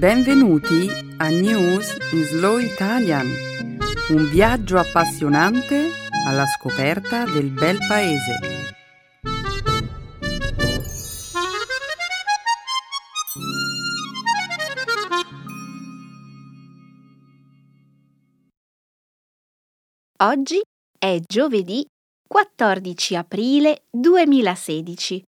Benvenuti a News in Slow Italian, un viaggio appassionante alla scoperta del bel paese. Oggi è giovedì 14 aprile 2016.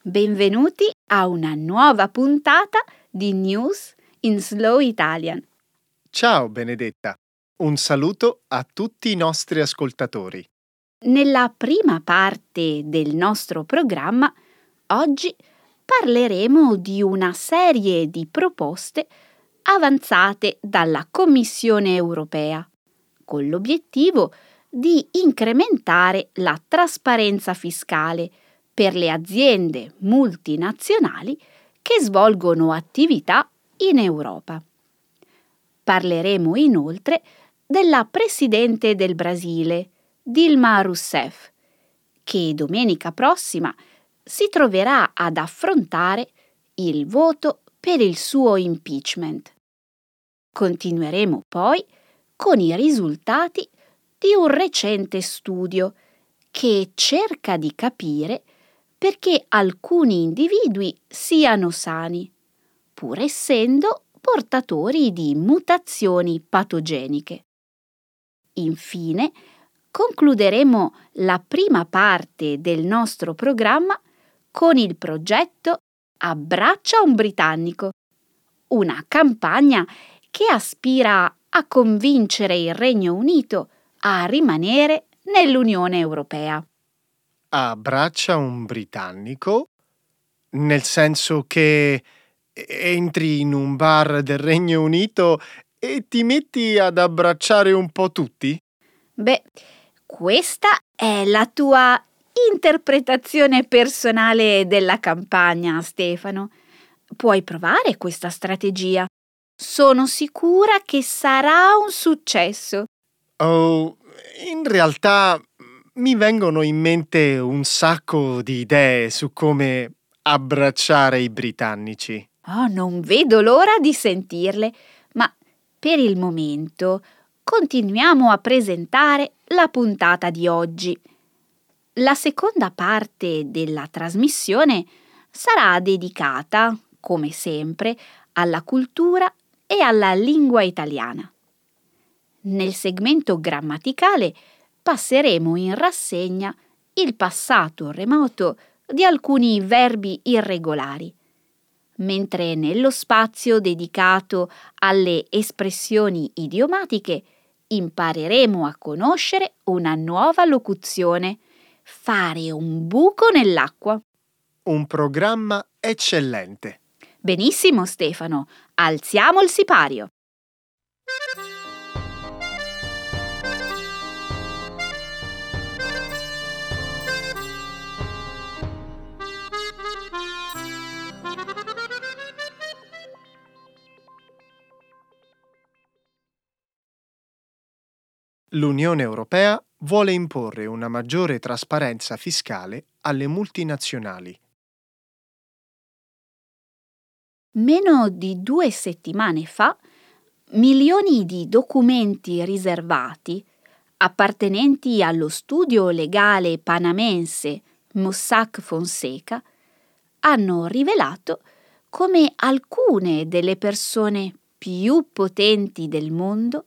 Benvenuti a una nuova puntata di News in Slow Italian. Ciao Benedetta, un saluto a tutti i nostri ascoltatori. Nella prima parte del nostro programma, oggi parleremo di una serie di proposte avanzate dalla Commissione europea, con l'obiettivo di incrementare la trasparenza fiscale per le aziende multinazionali che svolgono attività in Europa. Parleremo inoltre della Presidente del Brasile, Dilma Rousseff, che domenica prossima si troverà ad affrontare il voto per il suo impeachment. Continueremo poi con i risultati di un recente studio che cerca di capire perché alcuni individui siano sani, pur essendo portatori di mutazioni patogeniche. Infine, concluderemo la prima parte del nostro programma con il progetto Abbraccia un britannico, una campagna che aspira a convincere il Regno Unito a rimanere nell'Unione Europea abbraccia un britannico, nel senso che entri in un bar del Regno Unito e ti metti ad abbracciare un po' tutti? Beh, questa è la tua interpretazione personale della campagna, Stefano. Puoi provare questa strategia. Sono sicura che sarà un successo. Oh, in realtà mi vengono in mente un sacco di idee su come abbracciare i britannici. Oh, non vedo l'ora di sentirle, ma per il momento continuiamo a presentare la puntata di oggi. La seconda parte della trasmissione sarà dedicata, come sempre, alla cultura e alla lingua italiana. Nel segmento grammaticale passeremo in rassegna il passato remoto di alcuni verbi irregolari, mentre nello spazio dedicato alle espressioni idiomatiche impareremo a conoscere una nuova locuzione, fare un buco nell'acqua. Un programma eccellente. Benissimo Stefano, alziamo il sipario. L'Unione Europea vuole imporre una maggiore trasparenza fiscale alle multinazionali. Meno di due settimane fa, milioni di documenti riservati appartenenti allo studio legale panamense Mossack Fonseca hanno rivelato come alcune delle persone più potenti del mondo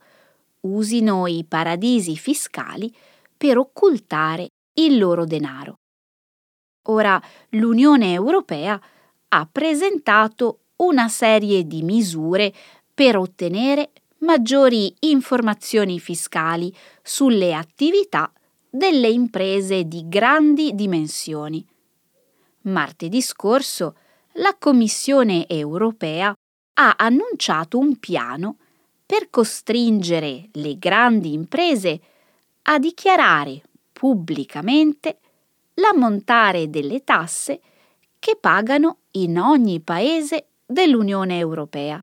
usino i paradisi fiscali per occultare il loro denaro. Ora l'Unione Europea ha presentato una serie di misure per ottenere maggiori informazioni fiscali sulle attività delle imprese di grandi dimensioni. Martedì scorso la Commissione europea ha annunciato un piano per costringere le grandi imprese a dichiarare pubblicamente l'ammontare delle tasse che pagano in ogni paese dell'Unione Europea.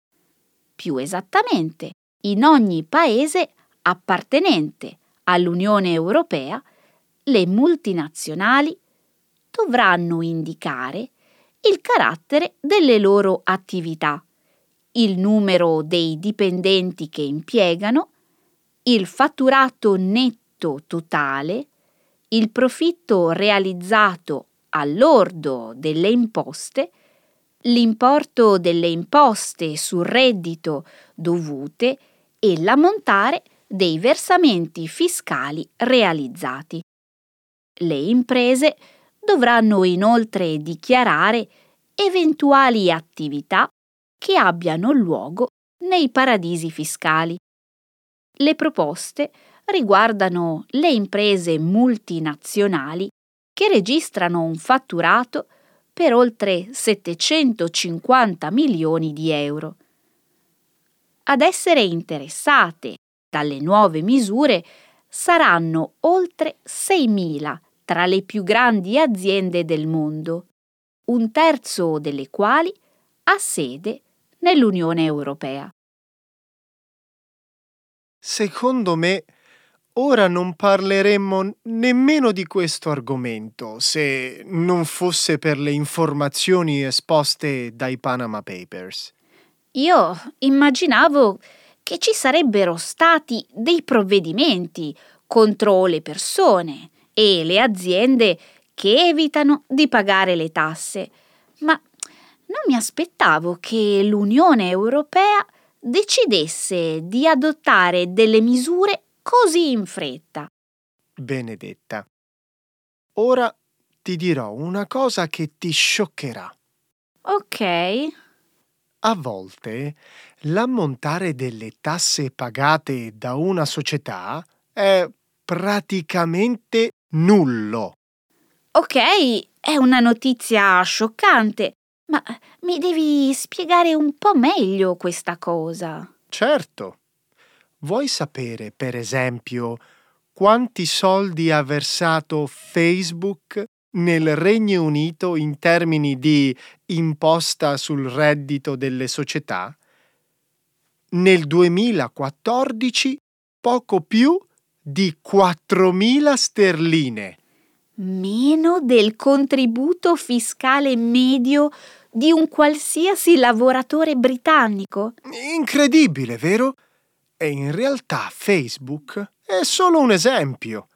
Più esattamente, in ogni paese appartenente all'Unione Europea, le multinazionali dovranno indicare il carattere delle loro attività il numero dei dipendenti che impiegano, il fatturato netto totale, il profitto realizzato all'ordo delle imposte, l'importo delle imposte sul reddito dovute e l'ammontare dei versamenti fiscali realizzati. Le imprese dovranno inoltre dichiarare eventuali attività che abbiano luogo nei paradisi fiscali. Le proposte riguardano le imprese multinazionali che registrano un fatturato per oltre 750 milioni di euro. Ad essere interessate dalle nuove misure saranno oltre 6.000 tra le più grandi aziende del mondo, un terzo delle quali ha sede nell'Unione Europea. Secondo me, ora non parleremmo nemmeno di questo argomento se non fosse per le informazioni esposte dai Panama Papers. Io immaginavo che ci sarebbero stati dei provvedimenti contro le persone e le aziende che evitano di pagare le tasse, ma non mi aspettavo che l'Unione Europea decidesse di adottare delle misure così in fretta. Benedetta, ora ti dirò una cosa che ti scioccherà. Ok. A volte l'ammontare delle tasse pagate da una società è praticamente nullo. Ok, è una notizia scioccante, ma mi devi spiegare un po' meglio questa cosa. Certo. Vuoi sapere, per esempio, quanti soldi ha versato Facebook nel Regno Unito in termini di imposta sul reddito delle società? Nel 2014 poco più di 4.000 sterline. Meno del contributo fiscale medio di un qualsiasi lavoratore britannico? Incredibile, vero? E in realtà Facebook è solo un esempio.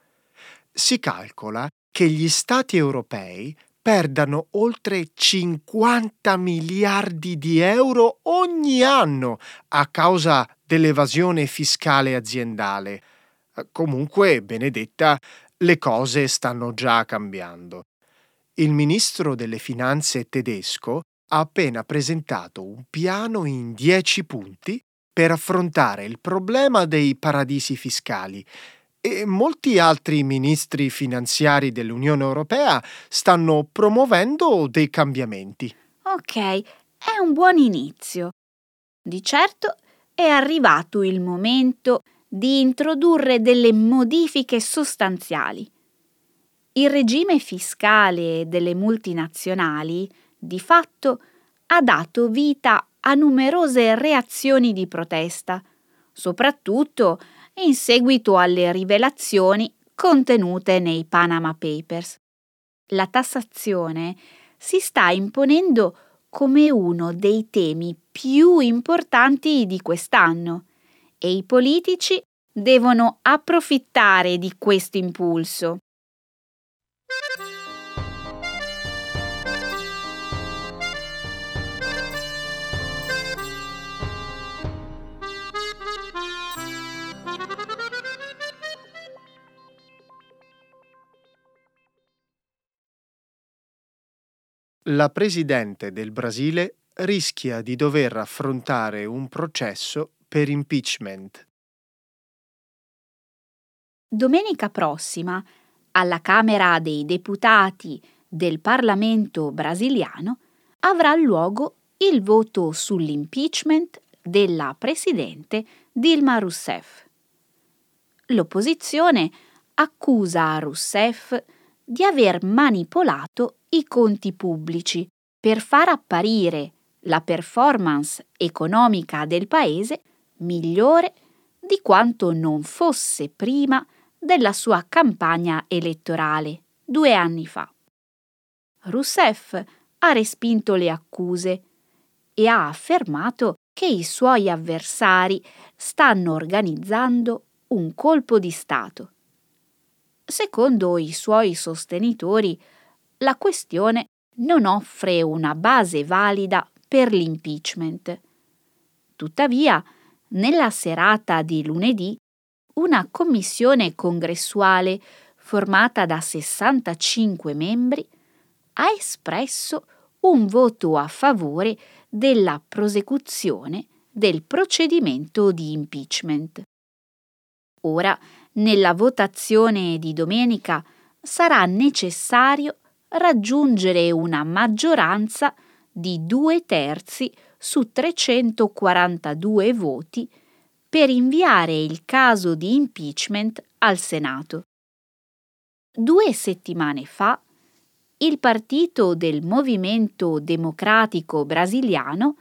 Si calcola che gli Stati europei perdano oltre 50 miliardi di euro ogni anno a causa dell'evasione fiscale aziendale. Comunque, Benedetta, le cose stanno già cambiando. Il ministro delle finanze tedesco ha appena presentato un piano in dieci punti per affrontare il problema dei paradisi fiscali e molti altri ministri finanziari dell'Unione Europea stanno promuovendo dei cambiamenti. Ok, è un buon inizio. Di certo è arrivato il momento di introdurre delle modifiche sostanziali. Il regime fiscale delle multinazionali, di fatto, ha dato vita a numerose reazioni di protesta, soprattutto in seguito alle rivelazioni contenute nei Panama Papers. La tassazione si sta imponendo come uno dei temi più importanti di quest'anno e i politici devono approfittare di questo impulso. La presidente del Brasile rischia di dover affrontare un processo per impeachment. Domenica prossima, alla Camera dei Deputati del Parlamento brasiliano, avrà luogo il voto sull'impeachment della presidente Dilma Rousseff. L'opposizione accusa Rousseff di aver manipolato i conti pubblici per far apparire la performance economica del paese migliore di quanto non fosse prima della sua campagna elettorale due anni fa. Rousseff ha respinto le accuse e ha affermato che i suoi avversari stanno organizzando un colpo di Stato. Secondo i suoi sostenitori, la questione non offre una base valida per l'impeachment. Tuttavia, nella serata di lunedì, una commissione congressuale formata da 65 membri ha espresso un voto a favore della prosecuzione del procedimento di impeachment. Ora, nella votazione di domenica, sarà necessario raggiungere una maggioranza di due terzi su 342 voti per inviare il caso di impeachment al Senato. Due settimane fa, il partito del Movimento Democratico Brasiliano,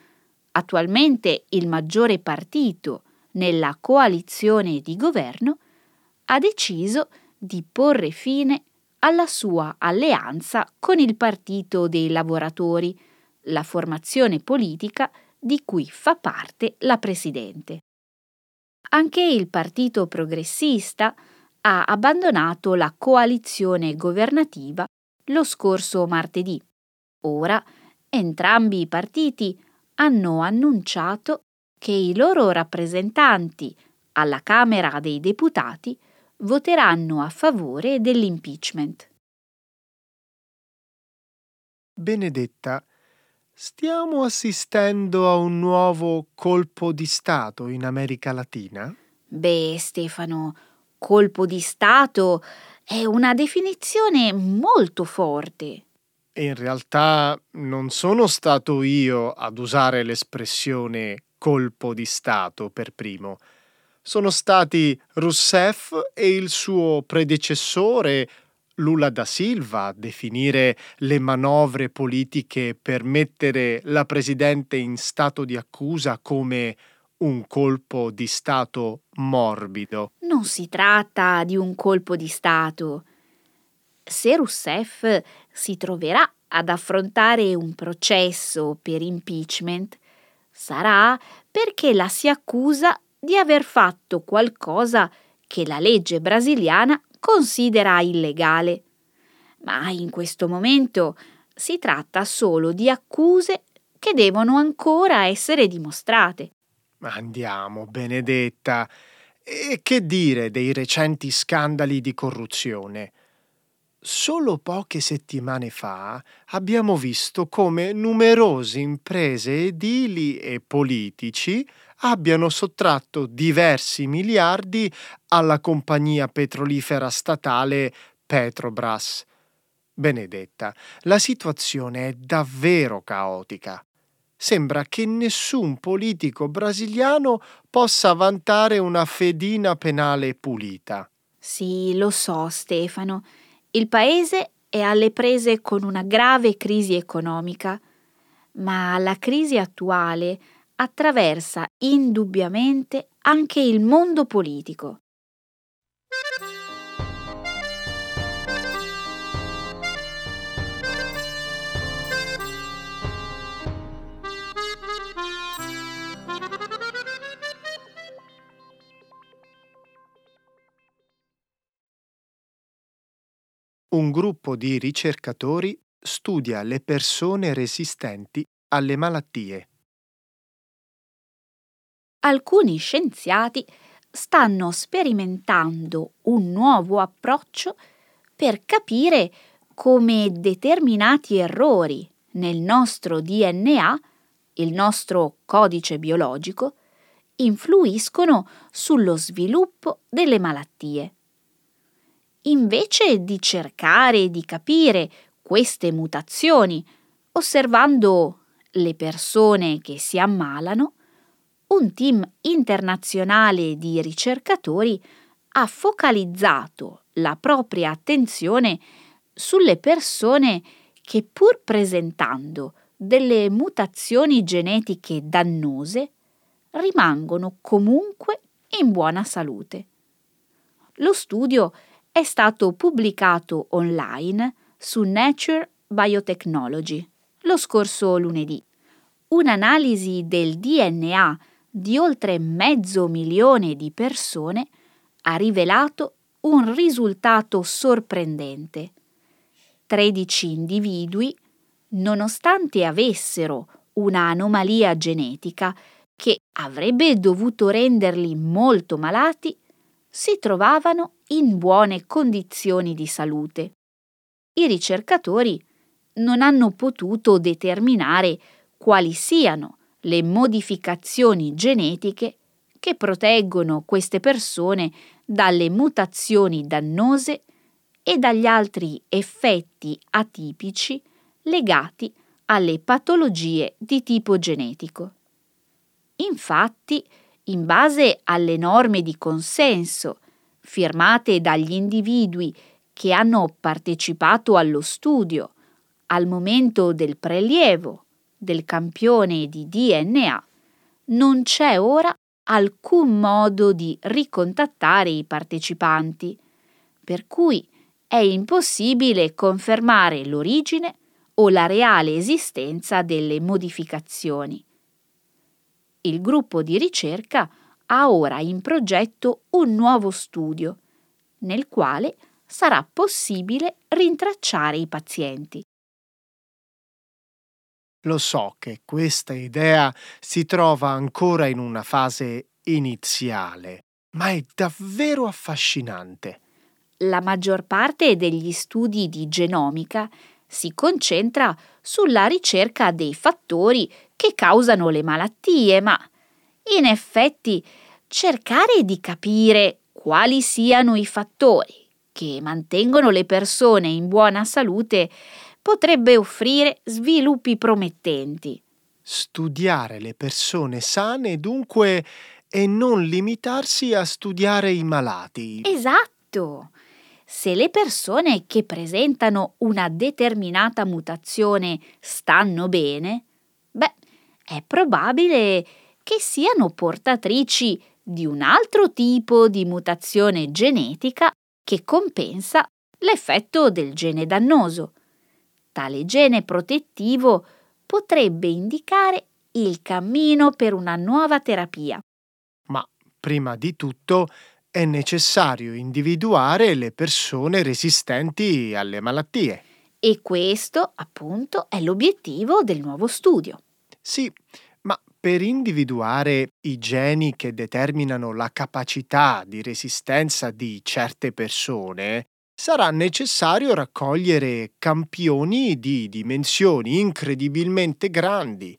attualmente il maggiore partito nella coalizione di governo, ha deciso di porre fine alla sua alleanza con il Partito dei Lavoratori, la formazione politica di cui fa parte la Presidente. Anche il Partito Progressista ha abbandonato la coalizione governativa lo scorso martedì. Ora entrambi i partiti hanno annunciato che i loro rappresentanti alla Camera dei Deputati voteranno a favore dell'impeachment. Benedetta, stiamo assistendo a un nuovo colpo di Stato in America Latina? Beh, Stefano, colpo di Stato è una definizione molto forte. In realtà non sono stato io ad usare l'espressione colpo di Stato per primo. Sono stati Rousseff e il suo predecessore Lula da Silva definire le manovre politiche per mettere la Presidente in stato di accusa come un colpo di Stato morbido. Non si tratta di un colpo di Stato. Se Rousseff si troverà ad affrontare un processo per impeachment, sarà perché la si accusa di aver fatto qualcosa che la legge brasiliana considera illegale. Ma in questo momento si tratta solo di accuse che devono ancora essere dimostrate. Andiamo, Benedetta. E che dire dei recenti scandali di corruzione? Solo poche settimane fa abbiamo visto come numerose imprese edili e politici abbiano sottratto diversi miliardi alla compagnia petrolifera statale Petrobras. Benedetta, la situazione è davvero caotica sembra che nessun politico brasiliano possa vantare una fedina penale pulita. Sì, lo so, Stefano. Il paese è alle prese con una grave crisi economica, ma la crisi attuale attraversa indubbiamente anche il mondo politico. Un gruppo di ricercatori studia le persone resistenti alle malattie. Alcuni scienziati stanno sperimentando un nuovo approccio per capire come determinati errori nel nostro DNA, il nostro codice biologico, influiscono sullo sviluppo delle malattie. Invece di cercare di capire queste mutazioni, osservando le persone che si ammalano, un team internazionale di ricercatori ha focalizzato la propria attenzione sulle persone che pur presentando delle mutazioni genetiche dannose, rimangono comunque in buona salute. Lo studio è stato pubblicato online su Nature Biotechnology lo scorso lunedì. un'analisi del DNA di oltre mezzo milione di persone ha rivelato un risultato sorprendente. 13 individui, nonostante avessero una anomalia genetica che avrebbe dovuto renderli molto malati, si trovavano in buone condizioni di salute. I ricercatori non hanno potuto determinare quali siano le modificazioni genetiche che proteggono queste persone dalle mutazioni dannose e dagli altri effetti atipici legati alle patologie di tipo genetico. Infatti, in base alle norme di consenso firmate dagli individui che hanno partecipato allo studio al momento del prelievo del campione di DNA, non c'è ora alcun modo di ricontattare i partecipanti, per cui è impossibile confermare l'origine o la reale esistenza delle modificazioni. Il gruppo di ricerca ha ora in progetto un nuovo studio, nel quale sarà possibile rintracciare i pazienti. Lo so che questa idea si trova ancora in una fase iniziale, ma è davvero affascinante. La maggior parte degli studi di genomica si concentra sulla ricerca dei fattori che causano le malattie, ma in effetti cercare di capire quali siano i fattori che mantengono le persone in buona salute potrebbe offrire sviluppi promettenti. Studiare le persone sane dunque e non limitarsi a studiare i malati. Esatto. Se le persone che presentano una determinata mutazione stanno bene, beh, è probabile che siano portatrici di un altro tipo di mutazione genetica che compensa l'effetto del gene dannoso. Tale gene protettivo potrebbe indicare il cammino per una nuova terapia. Ma prima di tutto è necessario individuare le persone resistenti alle malattie. E questo, appunto, è l'obiettivo del nuovo studio. Sì, ma per individuare i geni che determinano la capacità di resistenza di certe persone, sarà necessario raccogliere campioni di dimensioni incredibilmente grandi.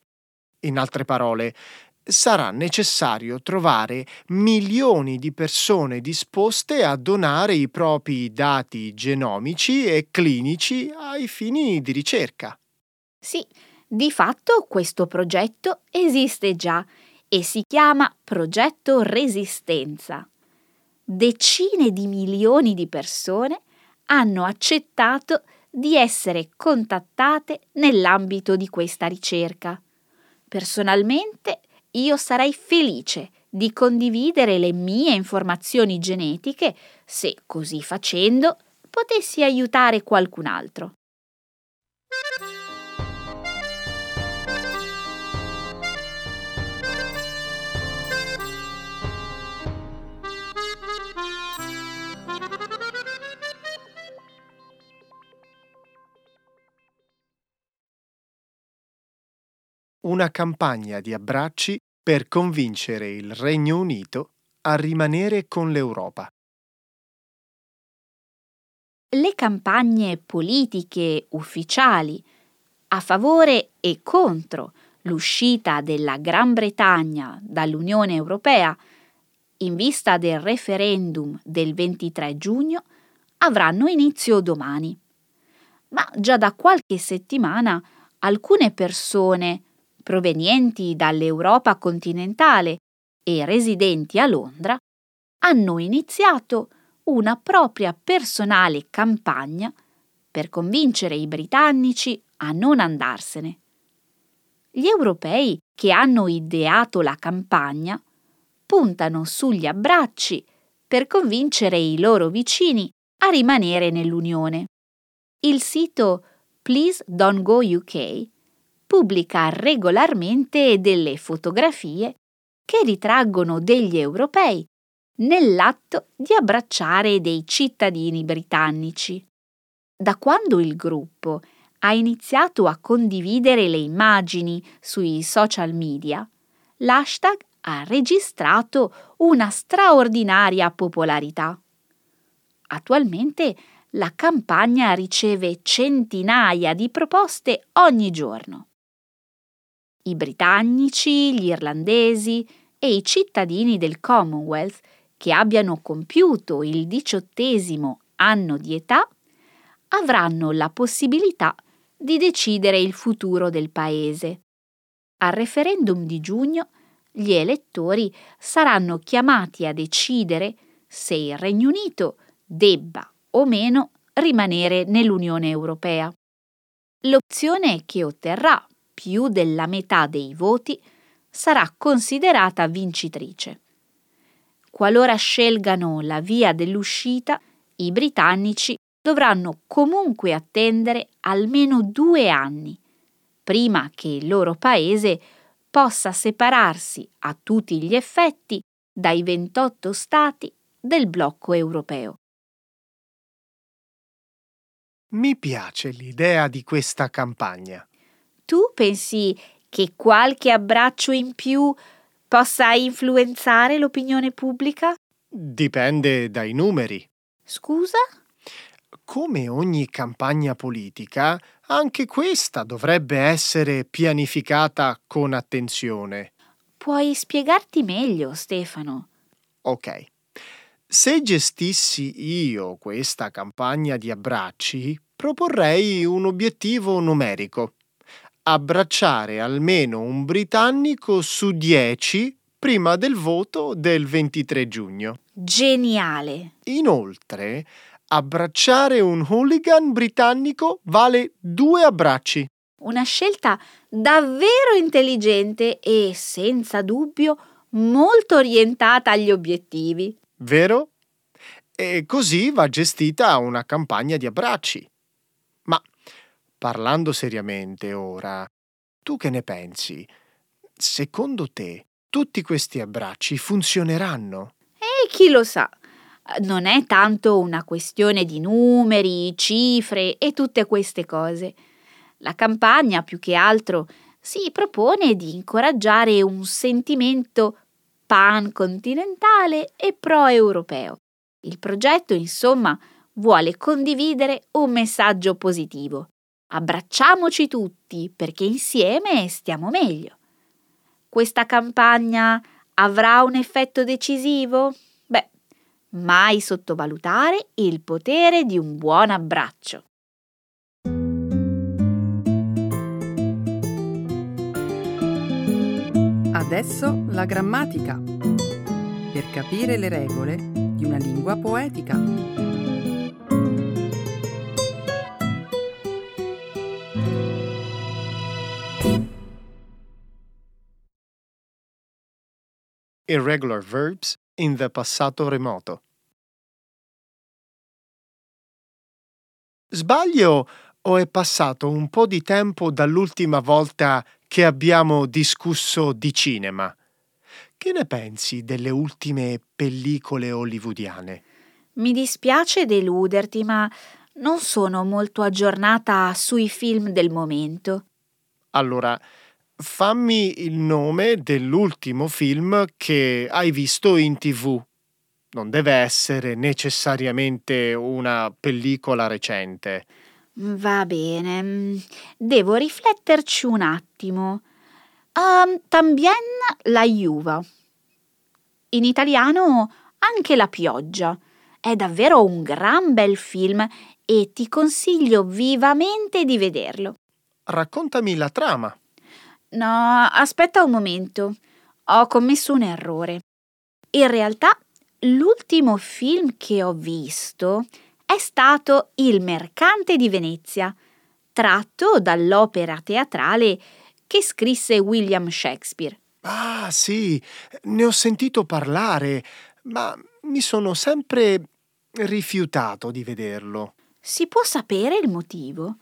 In altre parole, sarà necessario trovare milioni di persone disposte a donare i propri dati genomici e clinici ai fini di ricerca. Sì, di fatto questo progetto esiste già e si chiama Progetto Resistenza. Decine di milioni di persone hanno accettato di essere contattate nell'ambito di questa ricerca. Personalmente io sarei felice di condividere le mie informazioni genetiche se così facendo potessi aiutare qualcun altro. Una campagna di abbracci per convincere il Regno Unito a rimanere con l'Europa. Le campagne politiche ufficiali a favore e contro l'uscita della Gran Bretagna dall'Unione Europea in vista del referendum del 23 giugno avranno inizio domani. Ma già da qualche settimana alcune persone provenienti dall'Europa continentale e residenti a Londra, hanno iniziato una propria personale campagna per convincere i britannici a non andarsene. Gli europei che hanno ideato la campagna puntano sugli abbracci per convincere i loro vicini a rimanere nell'Unione. Il sito Please Don't Go UK pubblica regolarmente delle fotografie che ritraggono degli europei nell'atto di abbracciare dei cittadini britannici. Da quando il gruppo ha iniziato a condividere le immagini sui social media, l'hashtag ha registrato una straordinaria popolarità. Attualmente la campagna riceve centinaia di proposte ogni giorno. I britannici, gli irlandesi e i cittadini del Commonwealth che abbiano compiuto il diciottesimo anno di età avranno la possibilità di decidere il futuro del paese. Al referendum di giugno gli elettori saranno chiamati a decidere se il Regno Unito debba o meno rimanere nell'Unione Europea. L'opzione che otterrà più della metà dei voti sarà considerata vincitrice. Qualora scelgano la via dell'uscita, i britannici dovranno comunque attendere almeno due anni prima che il loro paese possa separarsi a tutti gli effetti dai 28 stati del blocco europeo. Mi piace l'idea di questa campagna. Tu pensi che qualche abbraccio in più possa influenzare l'opinione pubblica? Dipende dai numeri. Scusa? Come ogni campagna politica, anche questa dovrebbe essere pianificata con attenzione. Puoi spiegarti meglio, Stefano. Ok. Se gestissi io questa campagna di abbracci, proporrei un obiettivo numerico. Abbracciare almeno un britannico su 10 prima del voto del 23 giugno. Geniale! Inoltre, abbracciare un hooligan britannico vale due abbracci. Una scelta davvero intelligente e, senza dubbio, molto orientata agli obiettivi vero? E così va gestita una campagna di abbracci. Parlando seriamente ora, tu che ne pensi? Secondo te tutti questi abbracci funzioneranno? E chi lo sa? Non è tanto una questione di numeri, cifre e tutte queste cose. La campagna, più che altro, si propone di incoraggiare un sentimento pan-continentale e pro-europeo. Il progetto, insomma, vuole condividere un messaggio positivo. Abbracciamoci tutti perché insieme stiamo meglio. Questa campagna avrà un effetto decisivo? Beh, mai sottovalutare il potere di un buon abbraccio. Adesso la grammatica. Per capire le regole di una lingua poetica. Irregular verbs in the passato remoto. Sbaglio o è passato un po' di tempo dall'ultima volta che abbiamo discusso di cinema. Che ne pensi delle ultime pellicole hollywoodiane? Mi dispiace deluderti, ma non sono molto aggiornata sui film del momento. Allora, fammi il nome dell'ultimo film che hai visto in tv. Non deve essere necessariamente una pellicola recente. Va bene, devo rifletterci un attimo. Um, también la Juva. In italiano anche la pioggia. È davvero un gran bel film e ti consiglio vivamente di vederlo. Raccontami la trama. No, aspetta un momento. Ho commesso un errore. In realtà, l'ultimo film che ho visto è stato Il mercante di Venezia, tratto dall'opera teatrale che scrisse William Shakespeare. Ah, sì, ne ho sentito parlare, ma mi sono sempre rifiutato di vederlo. Si può sapere il motivo?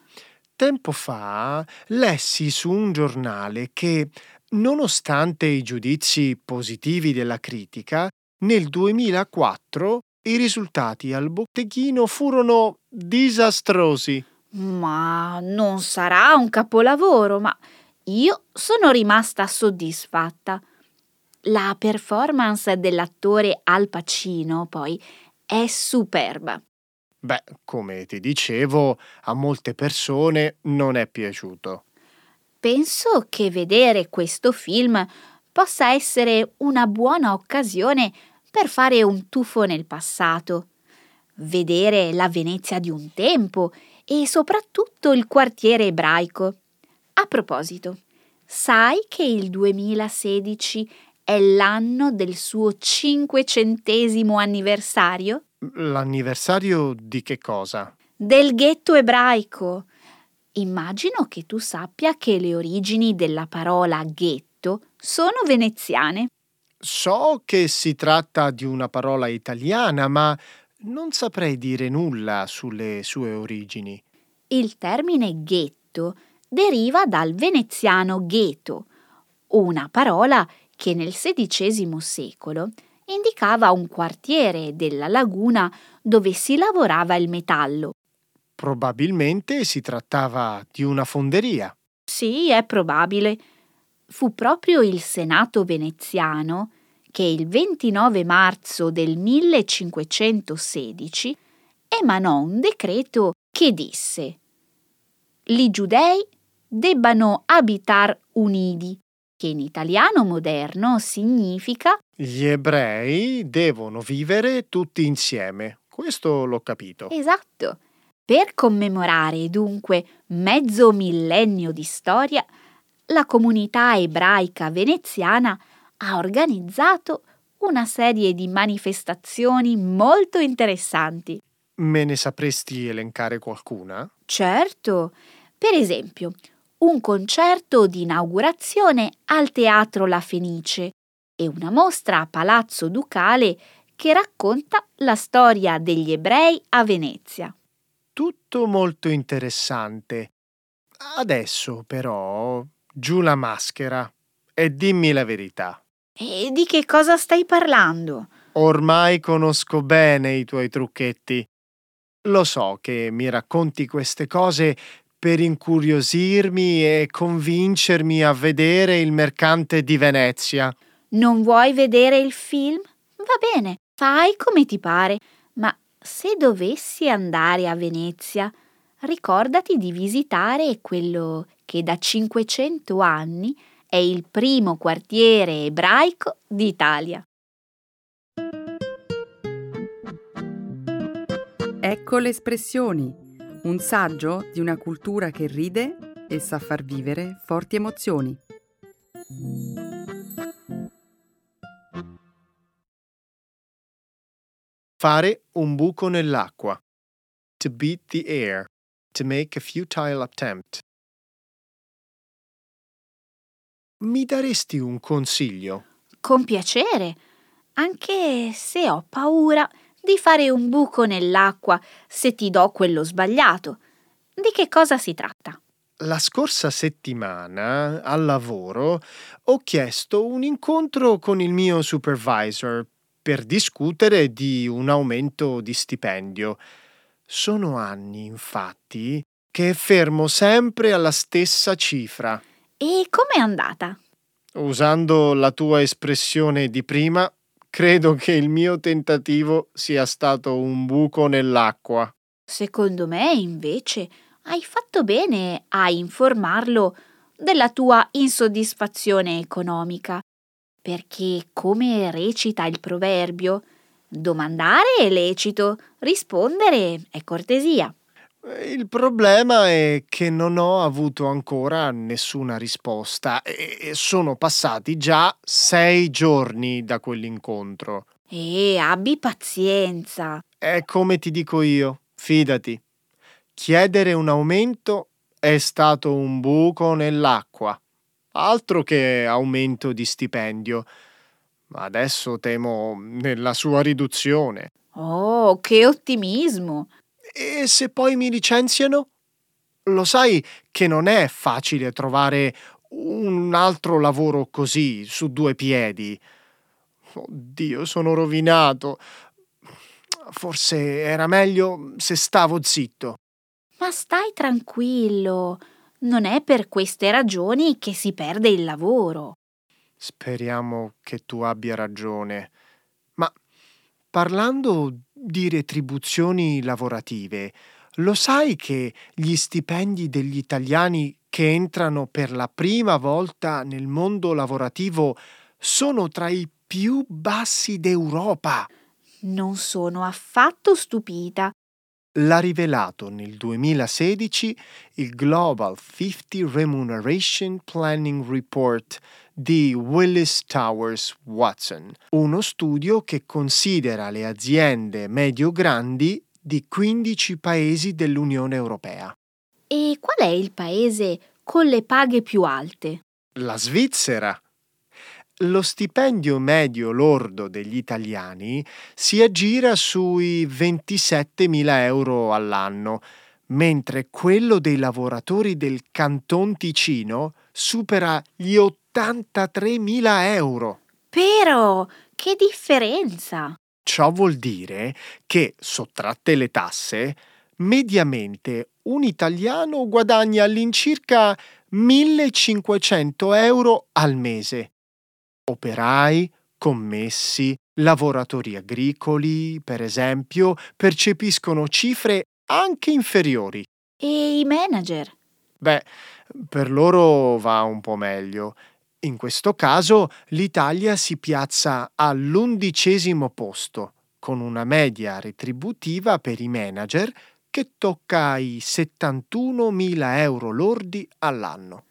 Tempo fa lessi su un giornale che, nonostante i giudizi positivi della critica, nel 2004 i risultati al botteghino furono disastrosi. Ma non sarà un capolavoro, ma io sono rimasta soddisfatta. La performance dell'attore Al Pacino, poi, è superba. Beh, come ti dicevo, a molte persone non è piaciuto. Penso che vedere questo film possa essere una buona occasione per fare un tuffo nel passato, vedere la Venezia di un tempo e soprattutto il quartiere ebraico. A proposito, sai che il 2016 è l'anno del suo cinquecentesimo anniversario? L'anniversario di che cosa? Del ghetto ebraico. Immagino che tu sappia che le origini della parola ghetto sono veneziane. So che si tratta di una parola italiana, ma non saprei dire nulla sulle sue origini. Il termine ghetto deriva dal veneziano gheto, una parola che nel XVI secolo indicava un quartiere della laguna dove si lavorava il metallo. Probabilmente si trattava di una fonderia. Sì, è probabile. Fu proprio il Senato veneziano che il 29 marzo del 1516 emanò un decreto che disse Li giudei debbano abitar unidi che in italiano moderno significa Gli ebrei devono vivere tutti insieme. Questo l'ho capito. Esatto. Per commemorare dunque mezzo millennio di storia, la comunità ebraica veneziana ha organizzato una serie di manifestazioni molto interessanti. Me ne sapresti elencare qualcuna? Certo. Per esempio, un concerto di inaugurazione al Teatro La Fenice e una mostra a Palazzo Ducale che racconta la storia degli ebrei a Venezia. Tutto molto interessante. Adesso però giù la maschera e dimmi la verità. E di che cosa stai parlando? Ormai conosco bene i tuoi trucchetti. Lo so che mi racconti queste cose per incuriosirmi e convincermi a vedere il mercante di Venezia. Non vuoi vedere il film? Va bene, fai come ti pare, ma se dovessi andare a Venezia, ricordati di visitare quello che da 500 anni è il primo quartiere ebraico d'Italia. Ecco le espressioni un saggio di una cultura che ride e sa far vivere forti emozioni. Fare un buco nell'acqua. To beat the air. To make a futile attempt. Mi daresti un consiglio? Con piacere, anche se ho paura di fare un buco nell'acqua se ti do quello sbagliato. Di che cosa si tratta? La scorsa settimana al lavoro ho chiesto un incontro con il mio supervisor per discutere di un aumento di stipendio. Sono anni, infatti, che fermo sempre alla stessa cifra. E com'è andata? Usando la tua espressione di prima, Credo che il mio tentativo sia stato un buco nell'acqua. Secondo me, invece, hai fatto bene a informarlo della tua insoddisfazione economica, perché, come recita il proverbio, domandare è lecito, rispondere è cortesia. Il problema è che non ho avuto ancora nessuna risposta e sono passati già sei giorni da quell'incontro. E abbi pazienza. È come ti dico io, fidati. Chiedere un aumento è stato un buco nell'acqua. Altro che aumento di stipendio. Adesso temo nella sua riduzione. Oh, che ottimismo! E se poi mi licenziano? Lo sai che non è facile trovare un altro lavoro così, su due piedi. Oddio, sono rovinato. Forse era meglio se stavo zitto. Ma stai tranquillo. Non è per queste ragioni che si perde il lavoro. Speriamo che tu abbia ragione. Ma parlando di retribuzioni lavorative, lo sai che gli stipendi degli italiani che entrano per la prima volta nel mondo lavorativo sono tra i più bassi d'Europa? Non sono affatto stupita. L'ha rivelato nel 2016 il Global 50 Remuneration Planning Report di Willis Towers Watson, uno studio che considera le aziende medio-grandi di 15 paesi dell'Unione Europea. E qual è il paese con le paghe più alte? La Svizzera. Lo stipendio medio lordo degli italiani si aggira sui 27.000 euro all'anno, mentre quello dei lavoratori del Canton Ticino supera gli 83.000 euro. Però, che differenza! Ciò vuol dire che, sottratte le tasse, mediamente un italiano guadagna all'incirca 1500 euro al mese. Operai, commessi, lavoratori agricoli, per esempio, percepiscono cifre anche inferiori. E i manager? Beh, per loro va un po' meglio. In questo caso l'Italia si piazza all'undicesimo posto, con una media retributiva per i manager che tocca i 71.000 euro lordi all'anno.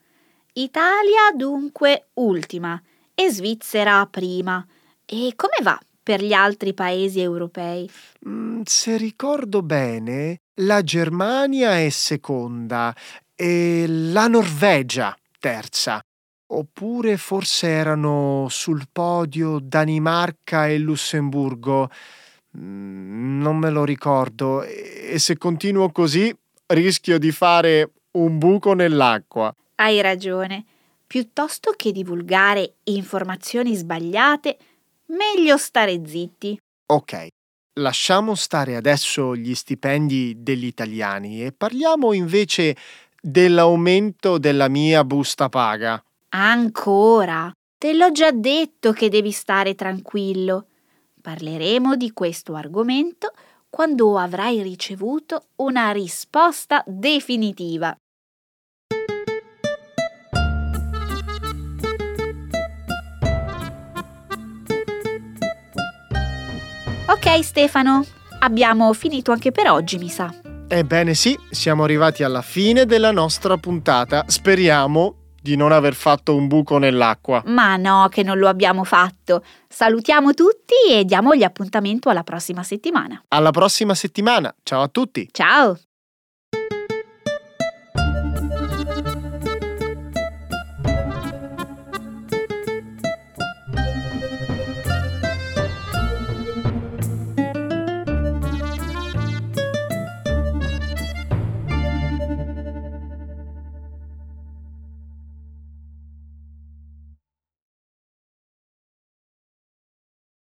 Italia dunque ultima e Svizzera prima. E come va per gli altri paesi europei? Mm, se ricordo bene, la Germania è seconda e la Norvegia terza. Oppure forse erano sul podio Danimarca e Lussemburgo. Mm, non me lo ricordo e se continuo così rischio di fare un buco nell'acqua. Hai ragione. Piuttosto che divulgare informazioni sbagliate, meglio stare zitti. Ok, lasciamo stare adesso gli stipendi degli italiani e parliamo invece dell'aumento della mia busta paga. Ancora? Te l'ho già detto che devi stare tranquillo. Parleremo di questo argomento quando avrai ricevuto una risposta definitiva. Ok Stefano, abbiamo finito anche per oggi, mi sa. Ebbene sì, siamo arrivati alla fine della nostra puntata. Speriamo di non aver fatto un buco nell'acqua. Ma no, che non lo abbiamo fatto. Salutiamo tutti e diamogli appuntamento alla prossima settimana. Alla prossima settimana. Ciao a tutti. Ciao.